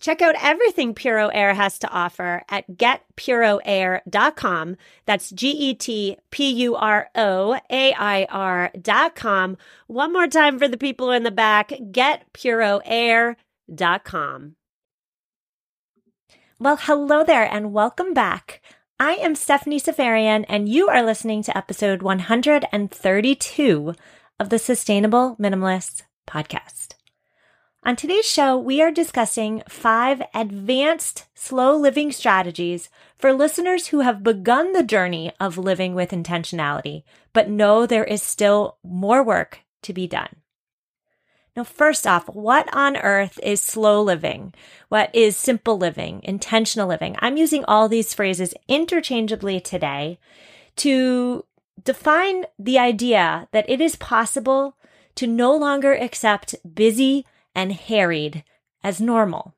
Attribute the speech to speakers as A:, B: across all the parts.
A: Check out everything Puro Air has to offer at getpuroair.com. That's G E T P U R O A I R.com. One more time for the people in the back getpuroair.com. Well, hello there and welcome back. I am Stephanie Seferian, and you are listening to episode 132 of the Sustainable Minimalists podcast. On today's show, we are discussing five advanced slow living strategies for listeners who have begun the journey of living with intentionality, but know there is still more work to be done. Now, first off, what on earth is slow living? What is simple living, intentional living? I'm using all these phrases interchangeably today to define the idea that it is possible to no longer accept busy, and harried as normal.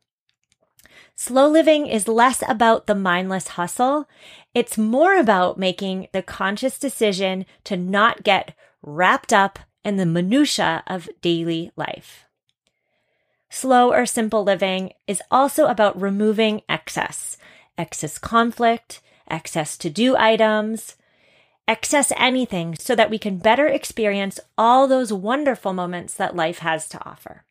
A: Slow living is less about the mindless hustle. It's more about making the conscious decision to not get wrapped up in the minutia of daily life. Slow or simple living is also about removing excess, excess conflict, excess to do items, excess anything so that we can better experience all those wonderful moments that life has to offer.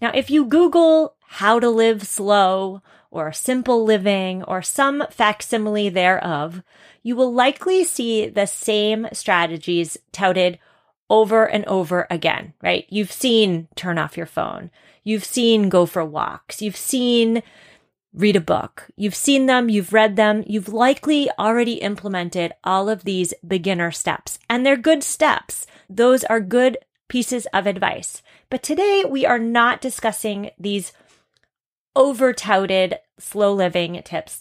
A: Now, if you Google how to live slow or simple living or some facsimile thereof, you will likely see the same strategies touted over and over again, right? You've seen turn off your phone. You've seen go for walks. You've seen read a book. You've seen them. You've read them. You've likely already implemented all of these beginner steps and they're good steps. Those are good pieces of advice. But today we are not discussing these over touted slow living tips.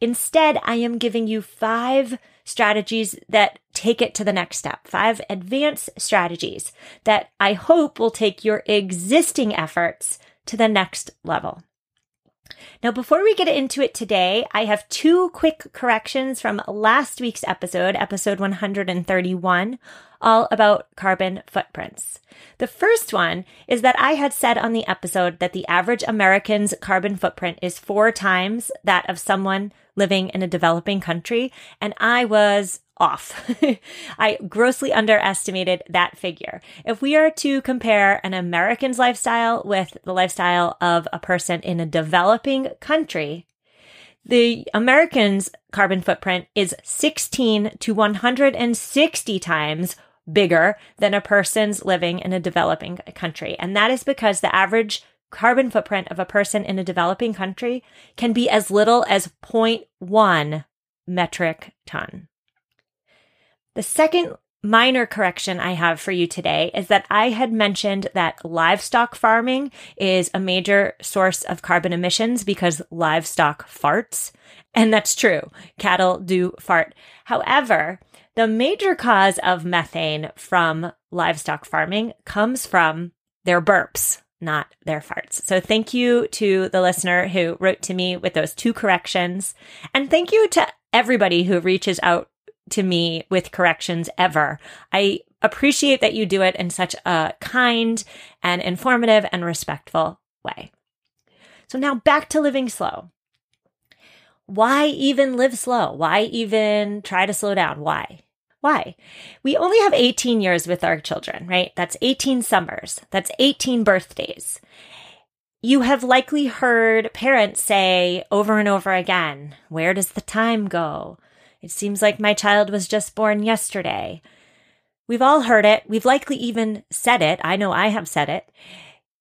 A: Instead, I am giving you five strategies that take it to the next step, five advanced strategies that I hope will take your existing efforts to the next level. Now, before we get into it today, I have two quick corrections from last week's episode, episode 131, all about carbon footprints. The first one is that I had said on the episode that the average American's carbon footprint is four times that of someone living in a developing country, and I was off. I grossly underestimated that figure. If we are to compare an American's lifestyle with the lifestyle of a person in a developing country, the American's carbon footprint is 16 to 160 times bigger than a person's living in a developing country. And that is because the average carbon footprint of a person in a developing country can be as little as 0.1 metric ton. The second minor correction I have for you today is that I had mentioned that livestock farming is a major source of carbon emissions because livestock farts. And that's true. Cattle do fart. However, the major cause of methane from livestock farming comes from their burps, not their farts. So thank you to the listener who wrote to me with those two corrections. And thank you to everybody who reaches out to me with corrections ever. I appreciate that you do it in such a kind and informative and respectful way. So now back to living slow. Why even live slow? Why even try to slow down? Why? Why? We only have 18 years with our children, right? That's 18 summers. That's 18 birthdays. You have likely heard parents say over and over again, where does the time go? It seems like my child was just born yesterday. We've all heard it. We've likely even said it. I know I have said it.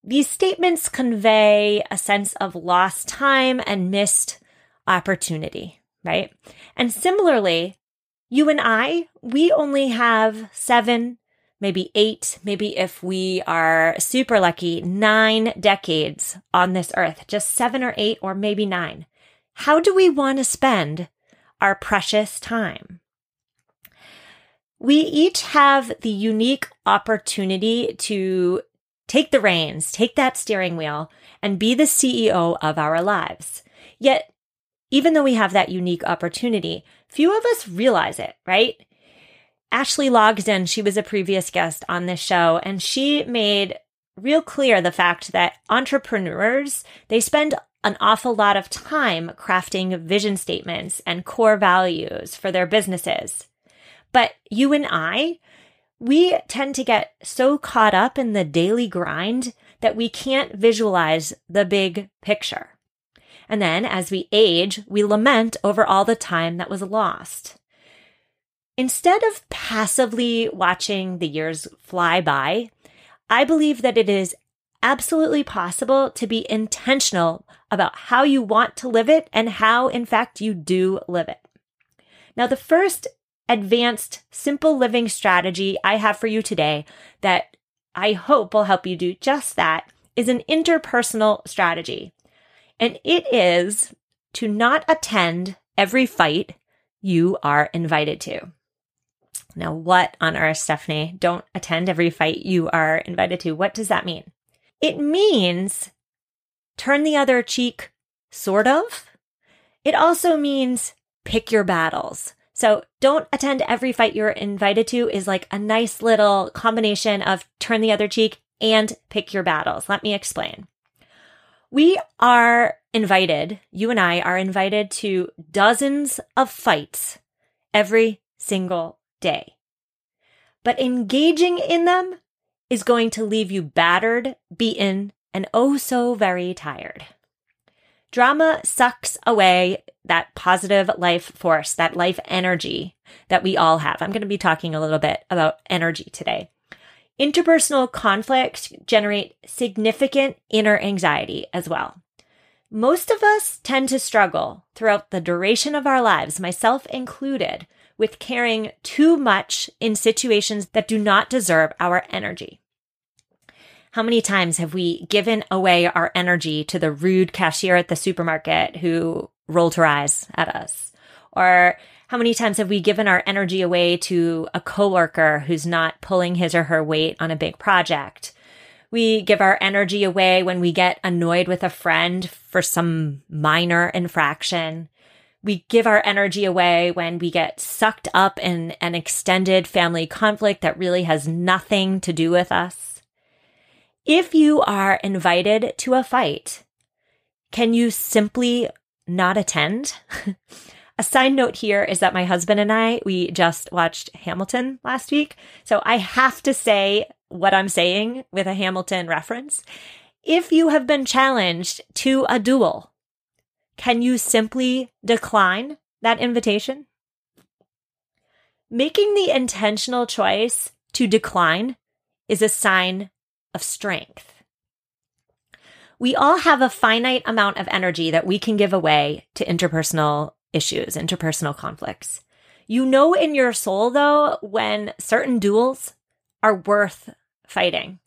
A: These statements convey a sense of lost time and missed opportunity, right? And similarly, you and I, we only have seven, maybe eight, maybe if we are super lucky, nine decades on this earth, just seven or eight, or maybe nine. How do we want to spend our precious time? We each have the unique opportunity to take the reins, take that steering wheel, and be the CEO of our lives. Yet, even though we have that unique opportunity, few of us realize it, right? Ashley Logsdon, she was a previous guest on this show, and she made real clear the fact that entrepreneurs, they spend an awful lot of time crafting vision statements and core values for their businesses. But you and I, we tend to get so caught up in the daily grind that we can't visualize the big picture. And then as we age, we lament over all the time that was lost. Instead of passively watching the years fly by, I believe that it is absolutely possible to be intentional about how you want to live it and how, in fact, you do live it. Now, the first advanced simple living strategy I have for you today that I hope will help you do just that is an interpersonal strategy. And it is to not attend every fight you are invited to. Now, what on earth, Stephanie? Don't attend every fight you are invited to. What does that mean? It means turn the other cheek, sort of. It also means pick your battles. So don't attend every fight you're invited to is like a nice little combination of turn the other cheek and pick your battles. Let me explain. We are invited, you and I are invited to dozens of fights every single day. But engaging in them is going to leave you battered, beaten, and oh so very tired. Drama sucks away that positive life force, that life energy that we all have. I'm going to be talking a little bit about energy today. Interpersonal conflicts generate significant inner anxiety as well. Most of us tend to struggle throughout the duration of our lives, myself included, with caring too much in situations that do not deserve our energy. How many times have we given away our energy to the rude cashier at the supermarket who rolled her eyes at us? Or how many times have we given our energy away to a coworker who's not pulling his or her weight on a big project? We give our energy away when we get annoyed with a friend for some minor infraction. We give our energy away when we get sucked up in an extended family conflict that really has nothing to do with us. If you are invited to a fight, can you simply not attend? a side note here is that my husband and I, we just watched Hamilton last week. So I have to say what I'm saying with a Hamilton reference. If you have been challenged to a duel, can you simply decline that invitation? Making the intentional choice to decline is a sign of strength. We all have a finite amount of energy that we can give away to interpersonal issues, interpersonal conflicts. You know in your soul, though, when certain duels are worth fighting.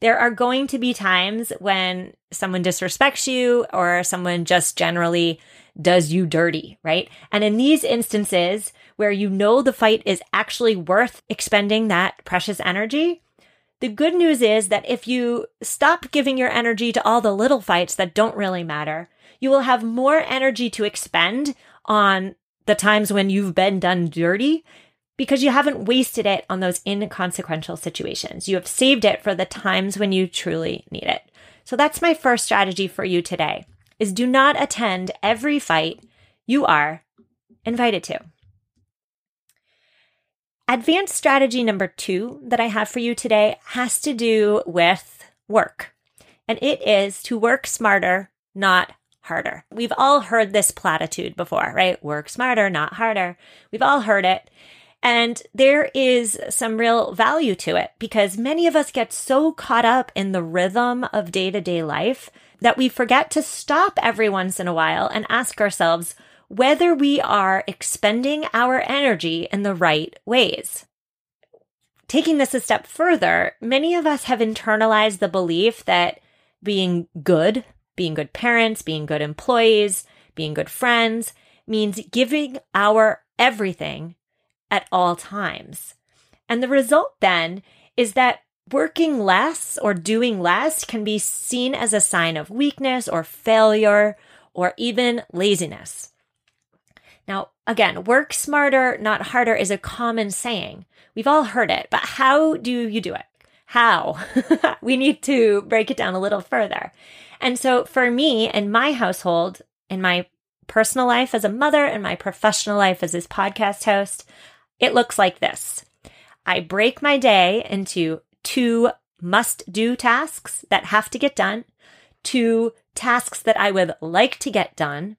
A: There are going to be times when someone disrespects you or someone just generally does you dirty, right? And in these instances where you know the fight is actually worth expending that precious energy, the good news is that if you stop giving your energy to all the little fights that don't really matter, you will have more energy to expend on the times when you've been done dirty because you haven't wasted it on those inconsequential situations. You have saved it for the times when you truly need it. So that's my first strategy for you today is do not attend every fight you are invited to. Advanced strategy number two that I have for you today has to do with work, and it is to work smarter, not harder. We've all heard this platitude before, right? Work smarter, not harder. We've all heard it. And there is some real value to it because many of us get so caught up in the rhythm of day to day life that we forget to stop every once in a while and ask ourselves whether we are expending our energy in the right ways. Taking this a step further, many of us have internalized the belief that being good, being good parents, being good employees, being good friends means giving our everything at all times. And the result then is that working less or doing less can be seen as a sign of weakness or failure or even laziness. Now, again, work smarter, not harder is a common saying. We've all heard it, but how do you do it? How? we need to break it down a little further. And so for me and my household, in my personal life as a mother and my professional life as this podcast host, it looks like this. I break my day into two must do tasks that have to get done, two tasks that I would like to get done,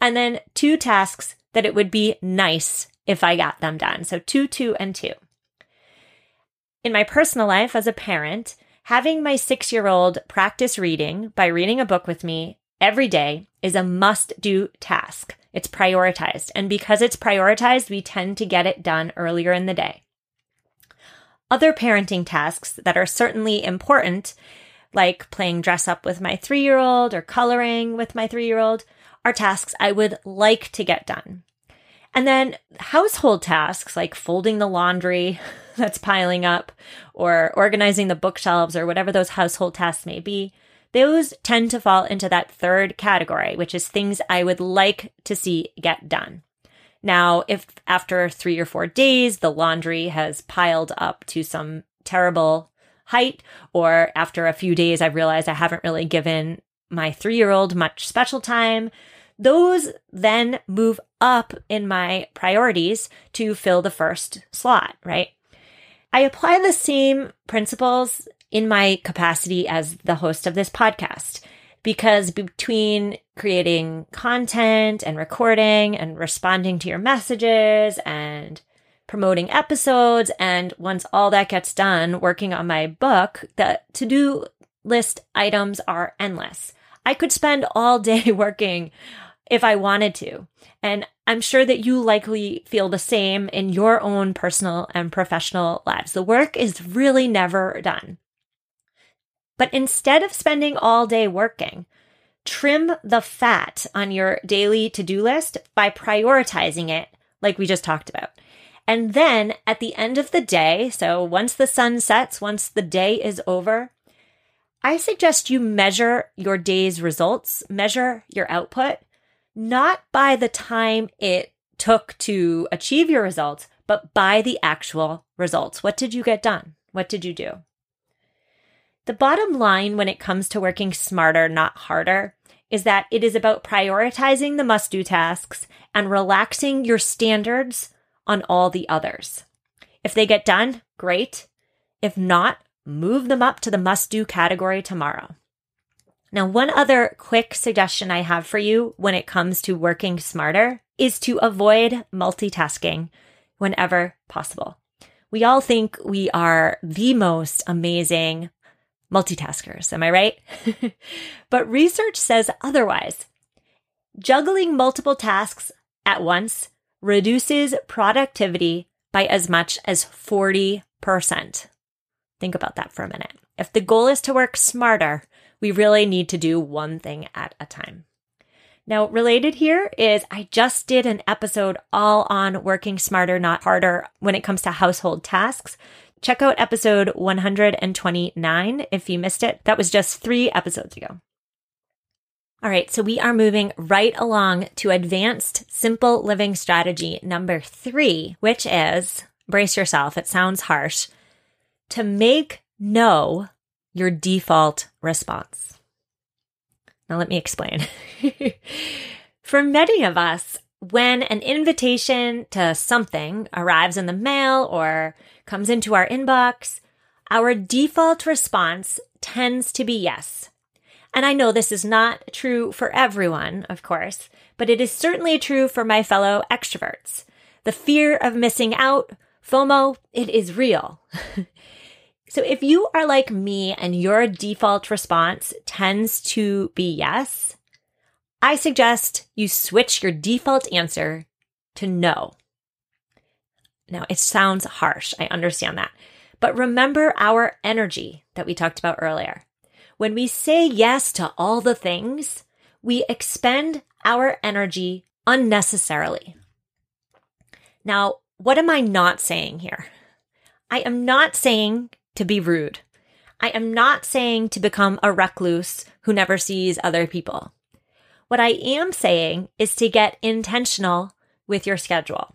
A: and then two tasks that it would be nice if I got them done. So two, two, and two. In my personal life as a parent, having my six year old practice reading by reading a book with me every day is a must do task. It's prioritized. And because it's prioritized, we tend to get it done earlier in the day. Other parenting tasks that are certainly important, like playing dress up with my three year old or coloring with my three year old, are tasks I would like to get done. And then household tasks like folding the laundry that's piling up or organizing the bookshelves or whatever those household tasks may be those tend to fall into that third category, which is things I would like to see get done. Now, if after three or four days the laundry has piled up to some terrible height, or after a few days I've realized I haven't really given my three year old much special time, those then move up in my priorities to fill the first slot, right? I apply the same principles in my capacity as the host of this podcast. Because between creating content and recording and responding to your messages and promoting episodes, and once all that gets done, working on my book, the to do list items are endless. I could spend all day working if I wanted to. And I'm sure that you likely feel the same in your own personal and professional lives. The work is really never done. But instead of spending all day working, trim the fat on your daily to do list by prioritizing it, like we just talked about. And then at the end of the day, so once the sun sets, once the day is over, I suggest you measure your day's results, measure your output, not by the time it took to achieve your results, but by the actual results. What did you get done? What did you do? The bottom line when it comes to working smarter, not harder, is that it is about prioritizing the must do tasks and relaxing your standards on all the others. If they get done, great. If not, move them up to the must do category tomorrow. Now, one other quick suggestion I have for you when it comes to working smarter is to avoid multitasking whenever possible. We all think we are the most amazing multitaskers. Am I right? but research says otherwise. Juggling multiple tasks at once reduces productivity by as much as 40%. Think about that for a minute. If the goal is to work smarter, we really need to do one thing at a time. Now, related here is I just did an episode all on working smarter, not harder when it comes to household tasks. Check out episode 129 if you missed it. That was just three episodes ago. All right, so we are moving right along to advanced simple living strategy number three, which is brace yourself. It sounds harsh to make no your default response. Now, let me explain. For many of us, when an invitation to something arrives in the mail or comes into our inbox, our default response tends to be yes. And I know this is not true for everyone, of course, but it is certainly true for my fellow extroverts. The fear of missing out FOMO, it is real. so if you are like me and your default response tends to be yes, I suggest you switch your default answer to no. Now, it sounds harsh. I understand that. But remember our energy that we talked about earlier. When we say yes to all the things, we expend our energy unnecessarily. Now, what am I not saying here? I am not saying to be rude. I am not saying to become a recluse who never sees other people. What I am saying is to get intentional with your schedule.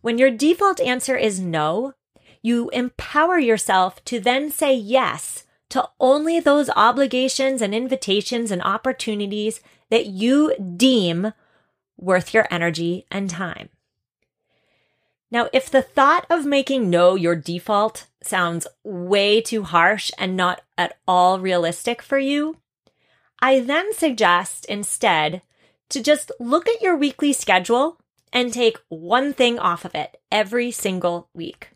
A: When your default answer is no, you empower yourself to then say yes to only those obligations and invitations and opportunities that you deem worth your energy and time. Now, if the thought of making no your default sounds way too harsh and not at all realistic for you, I then suggest instead to just look at your weekly schedule and take one thing off of it every single week.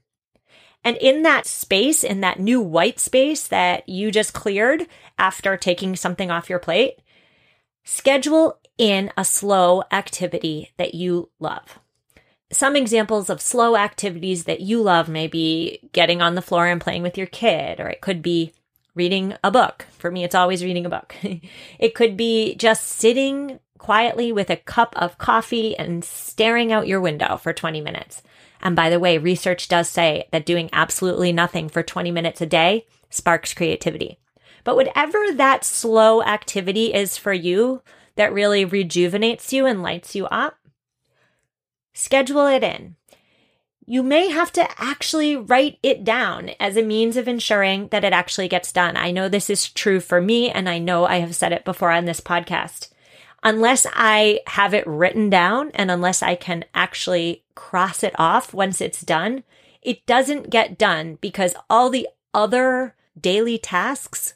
A: And in that space, in that new white space that you just cleared after taking something off your plate, schedule in a slow activity that you love. Some examples of slow activities that you love may be getting on the floor and playing with your kid, or it could be reading a book. For me, it's always reading a book. it could be just sitting quietly with a cup of coffee and staring out your window for 20 minutes. And by the way, research does say that doing absolutely nothing for 20 minutes a day sparks creativity. But whatever that slow activity is for you that really rejuvenates you and lights you up, schedule it in. You may have to actually write it down as a means of ensuring that it actually gets done. I know this is true for me, and I know I have said it before on this podcast unless I have it written down and unless I can actually cross it off once it's done, it doesn't get done because all the other daily tasks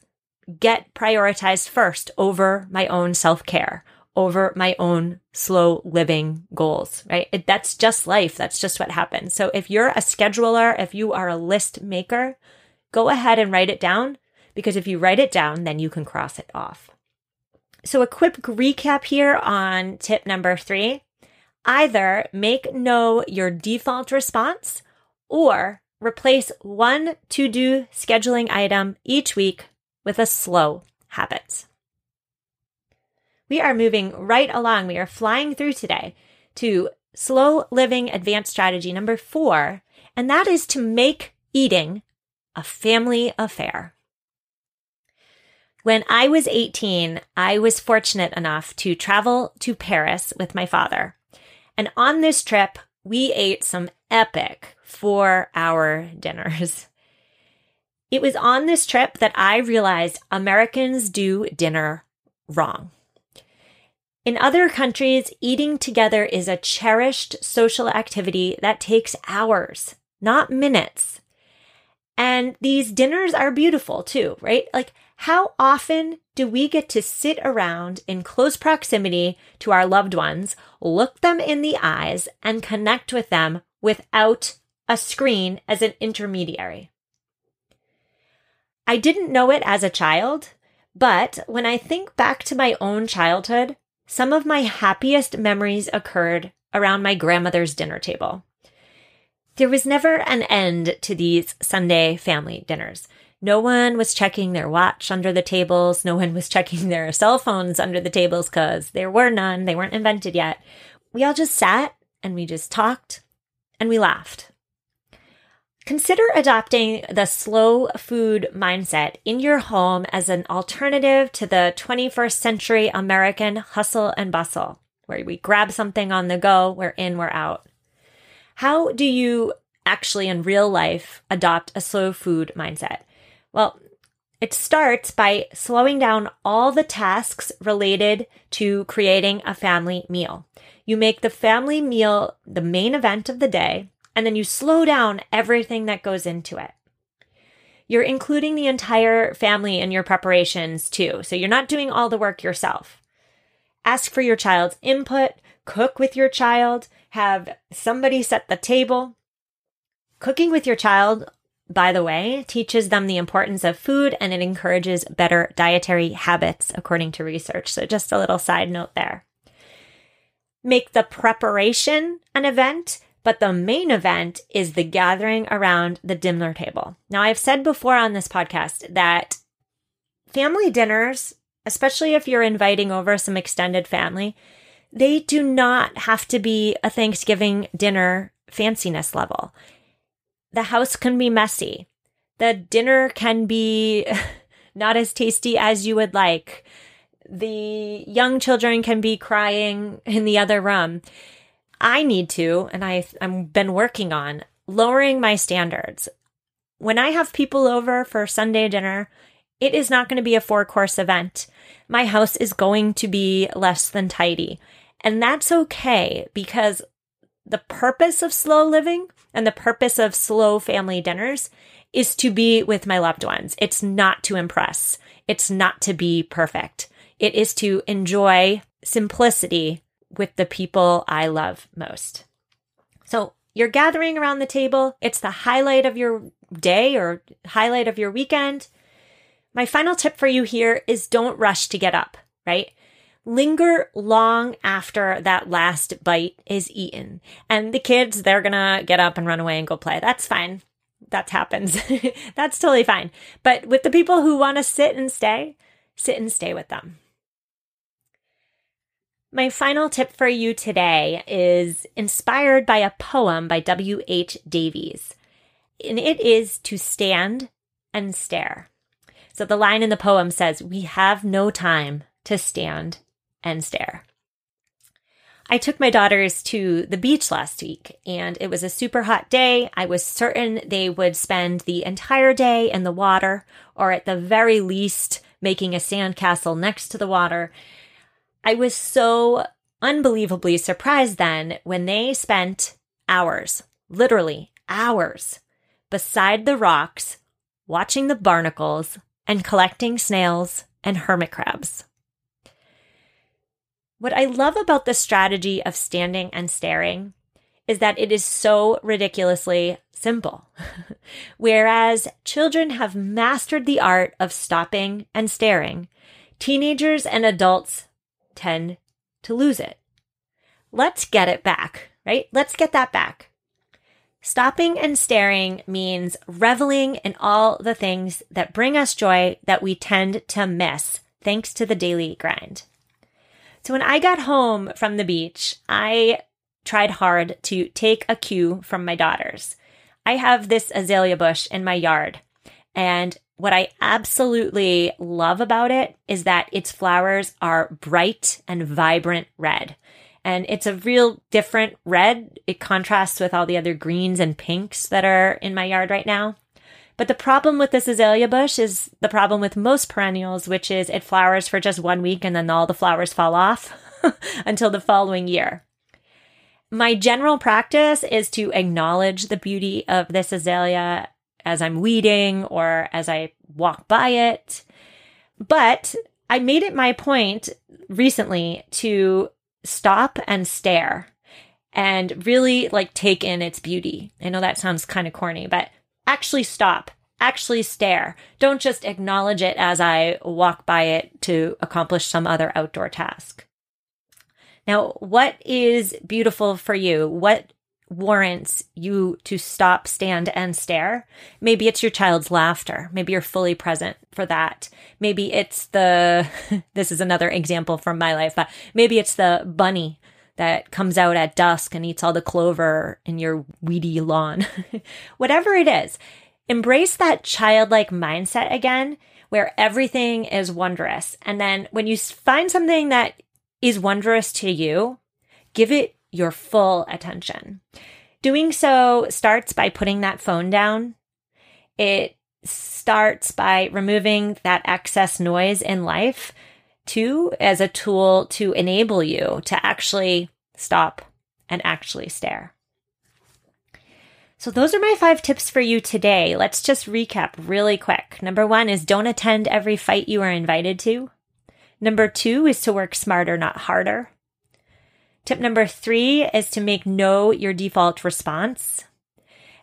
A: get prioritized first over my own self care, over my own slow living goals, right? It, that's just life. That's just what happens. So if you're a scheduler, if you are a list maker, go ahead and write it down because if you write it down, then you can cross it off. So, a quick recap here on tip number three either make no your default response or replace one to do scheduling item each week with a slow habit. We are moving right along. We are flying through today to slow living advanced strategy number four, and that is to make eating a family affair. When I was 18, I was fortunate enough to travel to Paris with my father. And on this trip, we ate some epic four hour dinners. It was on this trip that I realized Americans do dinner wrong. In other countries, eating together is a cherished social activity that takes hours, not minutes. And these dinners are beautiful too, right? Like how often do we get to sit around in close proximity to our loved ones, look them in the eyes, and connect with them without a screen as an intermediary? I didn't know it as a child, but when I think back to my own childhood, some of my happiest memories occurred around my grandmother's dinner table. There was never an end to these Sunday family dinners. No one was checking their watch under the tables. No one was checking their cell phones under the tables because there were none. They weren't invented yet. We all just sat and we just talked and we laughed. Consider adopting the slow food mindset in your home as an alternative to the 21st century American hustle and bustle, where we grab something on the go, we're in, we're out. How do you actually in real life adopt a slow food mindset? Well, it starts by slowing down all the tasks related to creating a family meal. You make the family meal the main event of the day, and then you slow down everything that goes into it. You're including the entire family in your preparations too, so you're not doing all the work yourself. Ask for your child's input, cook with your child, have somebody set the table. Cooking with your child, by the way, teaches them the importance of food and it encourages better dietary habits, according to research. So, just a little side note there. Make the preparation an event, but the main event is the gathering around the dinner table. Now, I've said before on this podcast that family dinners, especially if you're inviting over some extended family, they do not have to be a Thanksgiving dinner fanciness level. The house can be messy. The dinner can be not as tasty as you would like. The young children can be crying in the other room. I need to, and I, I've been working on lowering my standards. When I have people over for Sunday dinner, it is not going to be a four course event. My house is going to be less than tidy. And that's okay because the purpose of slow living and the purpose of slow family dinners is to be with my loved ones. It's not to impress. It's not to be perfect. It is to enjoy simplicity with the people I love most. So you're gathering around the table. It's the highlight of your day or highlight of your weekend. My final tip for you here is don't rush to get up, right? Linger long after that last bite is eaten. And the kids, they're gonna get up and run away and go play. That's fine. That happens. That's totally fine. But with the people who wanna sit and stay, sit and stay with them. My final tip for you today is inspired by a poem by W.H. Davies, and it is to stand and stare. So the line in the poem says, We have no time to stand and stare. I took my daughters to the beach last week and it was a super hot day. I was certain they would spend the entire day in the water or at the very least making a sandcastle next to the water. I was so unbelievably surprised then when they spent hours, literally hours, beside the rocks watching the barnacles and collecting snails and hermit crabs. What I love about the strategy of standing and staring is that it is so ridiculously simple. Whereas children have mastered the art of stopping and staring, teenagers and adults tend to lose it. Let's get it back, right? Let's get that back. Stopping and staring means reveling in all the things that bring us joy that we tend to miss thanks to the daily grind. So when I got home from the beach, I tried hard to take a cue from my daughters. I have this azalea bush in my yard, and what I absolutely love about it is that its flowers are bright and vibrant red and it's a real different red. It contrasts with all the other greens and pinks that are in my yard right now. But the problem with this azalea bush is the problem with most perennials, which is it flowers for just one week and then all the flowers fall off until the following year. My general practice is to acknowledge the beauty of this azalea as I'm weeding or as I walk by it. But I made it my point recently to stop and stare and really like take in its beauty. I know that sounds kind of corny, but actually stop, actually stare. Don't just acknowledge it as I walk by it to accomplish some other outdoor task. Now, what is beautiful for you? What warrants you to stop, stand, and stare. Maybe it's your child's laughter. Maybe you're fully present for that. Maybe it's the, this is another example from my life, but maybe it's the bunny that comes out at dusk and eats all the clover in your weedy lawn. Whatever it is, embrace that childlike mindset again where everything is wondrous. And then when you find something that is wondrous to you, give it your full attention. Doing so starts by putting that phone down. It starts by removing that excess noise in life, too, as a tool to enable you to actually stop and actually stare. So, those are my five tips for you today. Let's just recap really quick. Number one is don't attend every fight you are invited to. Number two is to work smarter, not harder. Tip number three is to make no your default response.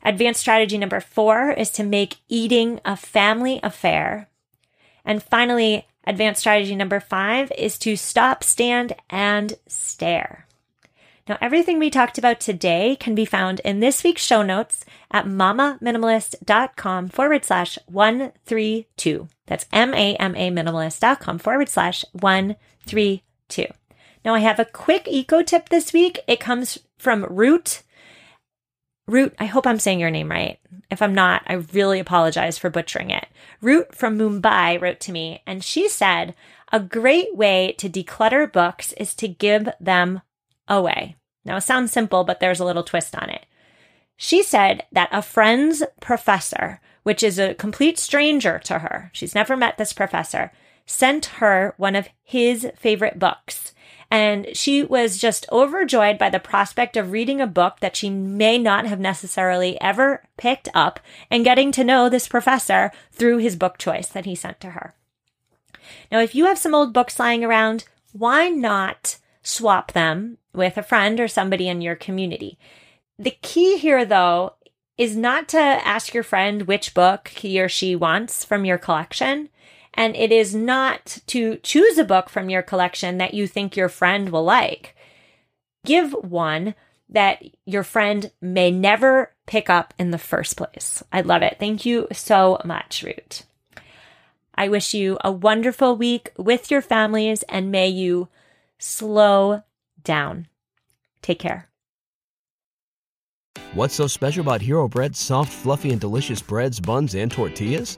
A: Advanced strategy number four is to make eating a family affair. And finally, advanced strategy number five is to stop, stand, and stare. Now, everything we talked about today can be found in this week's show notes at mamaminimalist.com forward slash 132. That's M-A-M-A minimalist.com forward slash 132. Now, I have a quick eco tip this week. It comes from Root. Root, I hope I'm saying your name right. If I'm not, I really apologize for butchering it. Root from Mumbai wrote to me and she said, a great way to declutter books is to give them away. Now, it sounds simple, but there's a little twist on it. She said that a friend's professor, which is a complete stranger to her, she's never met this professor, sent her one of his favorite books. And she was just overjoyed by the prospect of reading a book that she may not have necessarily ever picked up and getting to know this professor through his book choice that he sent to her. Now, if you have some old books lying around, why not swap them with a friend or somebody in your community. The key here, though, is not to ask your friend which book he or she wants from your collection. And it is not to choose a book from your collection that you think your friend will like. Give one that your friend may never pick up in the first place. I love it. Thank you so much, Root. I wish you a wonderful week with your families and may you slow down. Take care.
B: What's so special about Hero Bread's soft, fluffy, and delicious breads, buns, and tortillas?